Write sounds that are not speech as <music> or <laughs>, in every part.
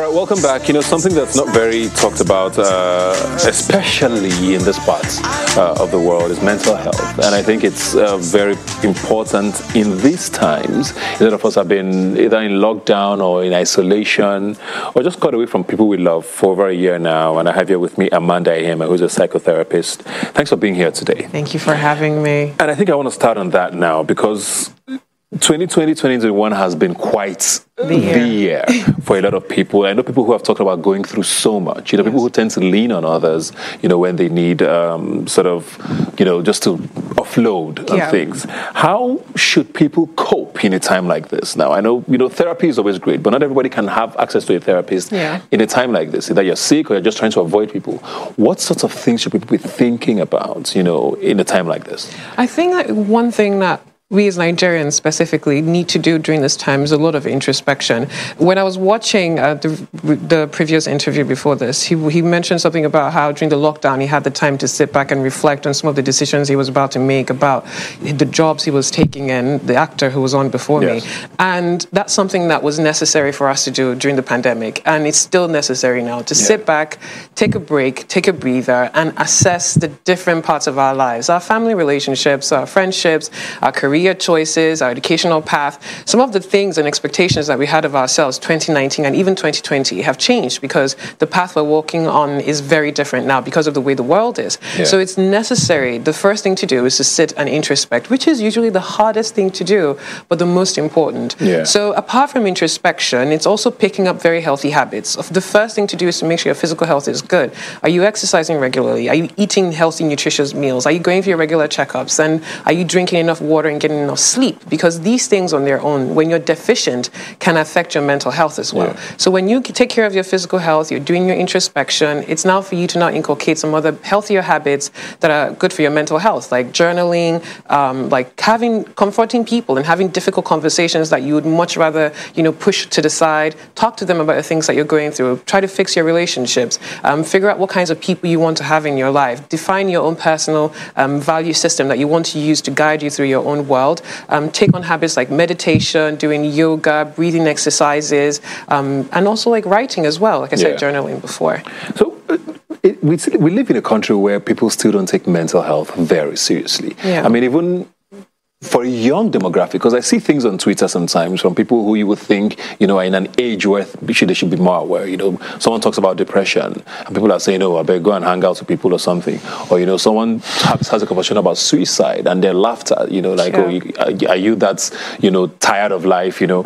All right, welcome back. You know, something that's not very talked about, uh, especially in this part uh, of the world, is mental health. And I think it's uh, very important in these times. A lot of us have been either in lockdown or in isolation or just got away from people we love for over a year now. And I have here with me Amanda Iheme, who's a psychotherapist. Thanks for being here today. Thank you for having me. And I think I want to start on that now because 2020 2021 has been quite the year. the year. for a lot of people. I know people who have talked about going through so much. You know, yes. people who tend to lean on others, you know, when they need um, sort of, you know, just to offload on yeah. things. How should people cope in a time like this? Now, I know, you know, therapy is always great, but not everybody can have access to a therapist yeah. in a time like this. Either you're sick or you're just trying to avoid people. What sorts of things should people be thinking about, you know, in a time like this? I think that one thing that we as Nigerians specifically need to do during this time is a lot of introspection. When I was watching uh, the, the previous interview before this, he, he mentioned something about how during the lockdown he had the time to sit back and reflect on some of the decisions he was about to make about the jobs he was taking in, the actor who was on before yes. me. And that's something that was necessary for us to do during the pandemic. And it's still necessary now to yeah. sit back, take a break, take a breather, and assess the different parts of our lives our family relationships, our friendships, our career career choices, our educational path, some of the things and expectations that we had of ourselves 2019 and even 2020 have changed because the path we're walking on is very different now because of the way the world is. Yeah. So it's necessary. The first thing to do is to sit and introspect, which is usually the hardest thing to do, but the most important. Yeah. So apart from introspection, it's also picking up very healthy habits. The first thing to do is to make sure your physical health is good. Are you exercising regularly? Are you eating healthy, nutritious meals? Are you going for your regular checkups? And are you drinking enough water and getting getting enough sleep because these things on their own, when you're deficient, can affect your mental health as well. Yeah. So when you take care of your physical health, you're doing your introspection, it's now for you to now inculcate some other healthier habits that are good for your mental health, like journaling, um, like having comforting people and having difficult conversations that you would much rather, you know, push to the side. Talk to them about the things that you're going through. Try to fix your relationships. Um, figure out what kinds of people you want to have in your life. Define your own personal um, value system that you want to use to guide you through your own world world. Um, take on habits like meditation, doing yoga, breathing exercises, um, and also like writing as well. Like I said, yeah. journaling before. So. Uh, it, we, we live in a country where people still don't take mental health very seriously. Yeah. I mean, even for a young demographic, because I see things on Twitter sometimes from people who you would think, you know, are in an age where they should, be more aware. You know, someone talks about depression, and people are saying, oh, I better go and hang out with people or something. Or, you know, someone has, has a conversation about suicide, and they're laughed at, you know, like, oh, you, are you that's, you know, tired of life, you know.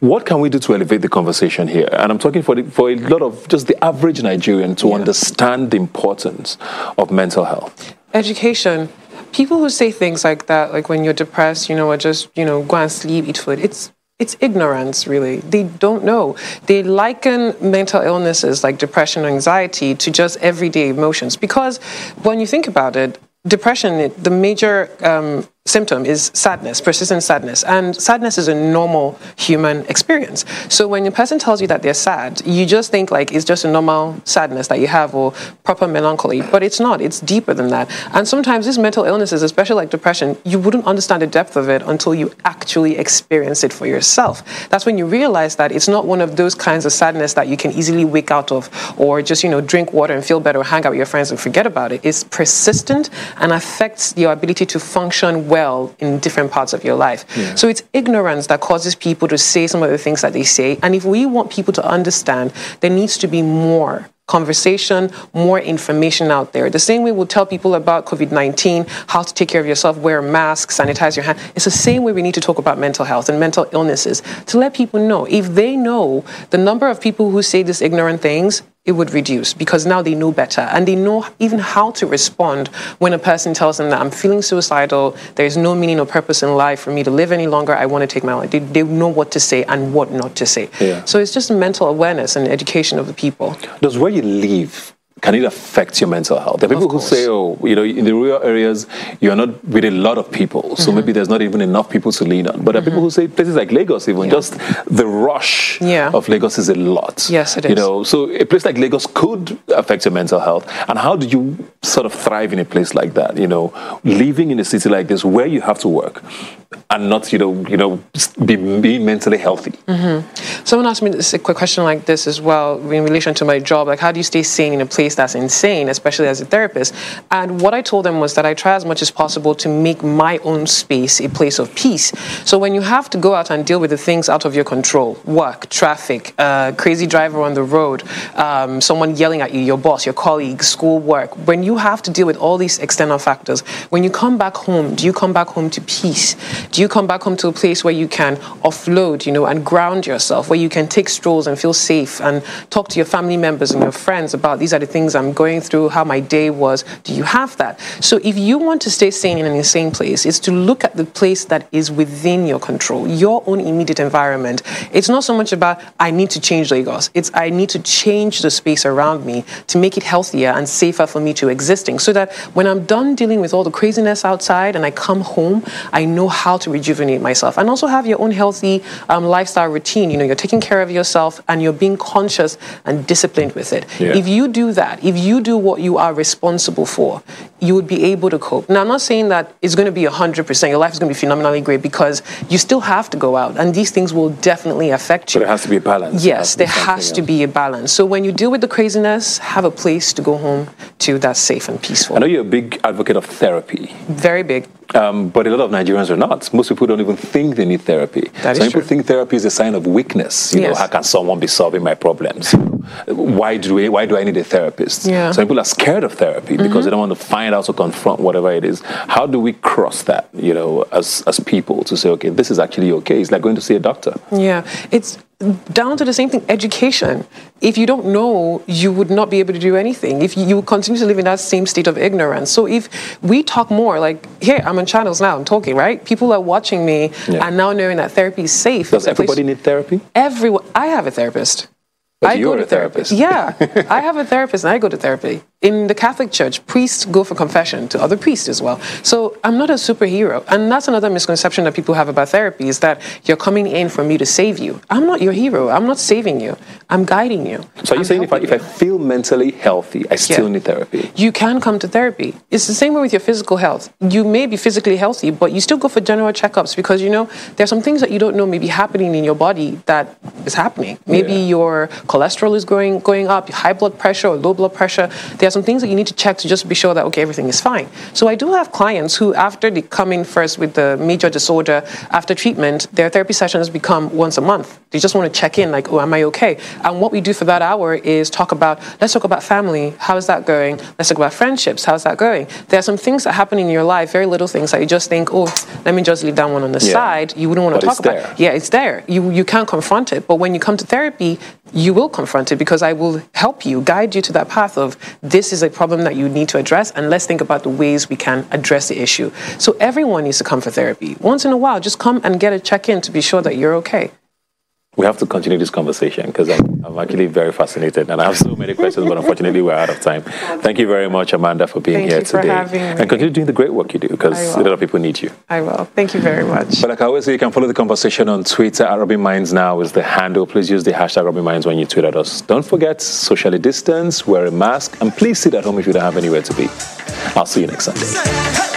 What can we do to elevate the conversation here? And I'm talking for, the, for a lot of just the average Nigerian to yeah. understand the importance of mental health. Education people who say things like that, like when you're depressed, you know, or just, you know, go and sleep, eat food, it's it's ignorance, really. They don't know. They liken mental illnesses like depression anxiety to just everyday emotions. Because when you think about it, depression, the major um, symptom is sadness, persistent sadness. And sadness is a normal human experience. So when a person tells you that they're sad, you just think like it's just a normal sadness that you have or proper melancholy. But it's not, it's deeper than that. And sometimes these mental illnesses, especially like depression, you wouldn't understand the depth of it until you actually experience it for yourself. That's when you realize that it's not one of those kinds of sadness that you can easily wake out of or just, you know, drink water and feel better or hang out with your friends and forget about it. It's persistent and affects your ability to function well well in different parts of your life. Yeah. So it's ignorance that causes people to say some of the things that they say. And if we want people to understand, there needs to be more conversation, more information out there. The same way we'll tell people about COVID 19, how to take care of yourself, wear a mask, sanitize your hand. It's the same way we need to talk about mental health and mental illnesses to let people know. If they know the number of people who say these ignorant things, it would reduce because now they know better and they know even how to respond when a person tells them that I'm feeling suicidal, there's no meaning or purpose in life for me to live any longer, I want to take my life. They, they know what to say and what not to say. Yeah. So it's just mental awareness and education of the people. Does where you live can it affect your mental health? There are people who say, oh, you know, in the rural areas, you're not with a lot of people, so mm-hmm. maybe there's not even enough people to lean on. But there are people who say places like Lagos, even yeah. just the rush yeah. of Lagos is a lot. Yes, it is. You know, so a place like Lagos could affect your mental health. And how do you sort of thrive in a place like that? You know, living in a city like this where you have to work, and not you know you know be, be mentally healthy. Mm-hmm. Someone asked me this, a quick question like this as well in relation to my job. Like, how do you stay sane in a place that's insane, especially as a therapist? And what I told them was that I try as much as possible to make my own space a place of peace. So when you have to go out and deal with the things out of your control, work, traffic, uh, crazy driver on the road, um, someone yelling at you, your boss, your colleagues, school work, when you have to deal with all these external factors, when you come back home, do you come back home to peace? Do you come back home to a place where you can offload, you know, and ground yourself, where you can take strolls and feel safe and talk to your family members and your friends about these are the things I'm going through, how my day was? Do you have that? So if you want to stay sane in an insane place, it's to look at the place that is within your control, your own immediate environment. It's not so much about I need to change Lagos. It's I need to change the space around me to make it healthier and safer for me to existing so that when I'm done dealing with all the craziness outside and I come home, I know how to to rejuvenate myself and also have your own healthy um, lifestyle routine. You know, you're taking care of yourself and you're being conscious and disciplined with it. Yeah. If you do that, if you do what you are responsible for, you would be able to cope. Now, I'm not saying that it's going to be 100%, your life is going to be phenomenally great because you still have to go out and these things will definitely affect you. But it has to be a balance. Yes, there has to be a balance. So when you deal with the craziness, have a place to go home to that's safe and peaceful. I know you're a big advocate of therapy. Very big. Um, but a lot of Nigerians are not. Most people don't even think they need therapy. That Some people true. think therapy is a sign of weakness. You yes. know, how can someone be solving my problems? Why do we, why do I need a therapist? Yeah. Some people are scared of therapy mm-hmm. because they don't want to find out or confront whatever it is. How do we cross that? You know, as as people to say, okay, this is actually okay. It's like going to see a doctor. Yeah, it's down to the same thing education. If you don't know you would not be able to do anything. If you continue to live in that same state of ignorance. So if we talk more like here i'm on channels now i'm talking right? People are watching me yeah. and now knowing that therapy is safe. Does everybody need therapy? Everyone i have a therapist. But I go to therapist. Yeah, <laughs> I have a therapist and I go to therapy. In the Catholic Church, priests go for confession to other priests as well. So I'm not a superhero. And that's another misconception that people have about therapy is that you're coming in for me to save you. I'm not your hero. I'm not saving you. I'm guiding you. So are you I'm saying if I, if I feel mentally healthy, I still yeah. need therapy? You can come to therapy. It's the same way with your physical health. You may be physically healthy, but you still go for general checkups because, you know, there's some things that you don't know may be happening in your body that is happening. Maybe yeah. your cholesterol is going going up, high blood pressure or low blood pressure. There are some things that you need to check to just be sure that okay everything is fine. So I do have clients who after they come in first with the major disorder after treatment, their therapy sessions become once a month. They just want to check in like oh am I okay? And what we do for that hour is talk about let's talk about family. How's that going? Let's talk about friendships. How's that going? There are some things that happen in your life, very little things that you just think oh let me just leave that one on the yeah. side. You wouldn't want to talk about. There. Yeah, it's there. You you can't confront it, but when you come to therapy, you will confront it because I will help you, guide you to that path of this is a problem that you need to address, and let's think about the ways we can address the issue. So everyone needs to come for therapy. Once in a while, just come and get a check in to be sure that you're okay we have to continue this conversation because I'm, I'm, actually very fascinated and I have so many questions, but unfortunately we're out of time. Thank you very much, Amanda, for being Thank here today. and continue doing the great work you do because a lot of people need you. I will. Thank you very much. But like I always say, you can follow the conversation on Twitter at Rubbin' Minds now is the handle. Please use the hashtag Rubbin' Minds when you tweet at us. Don't forget, socially distance, wear a mask, and please sit at home if you don't have anywhere to be. I'll see you next Sunday.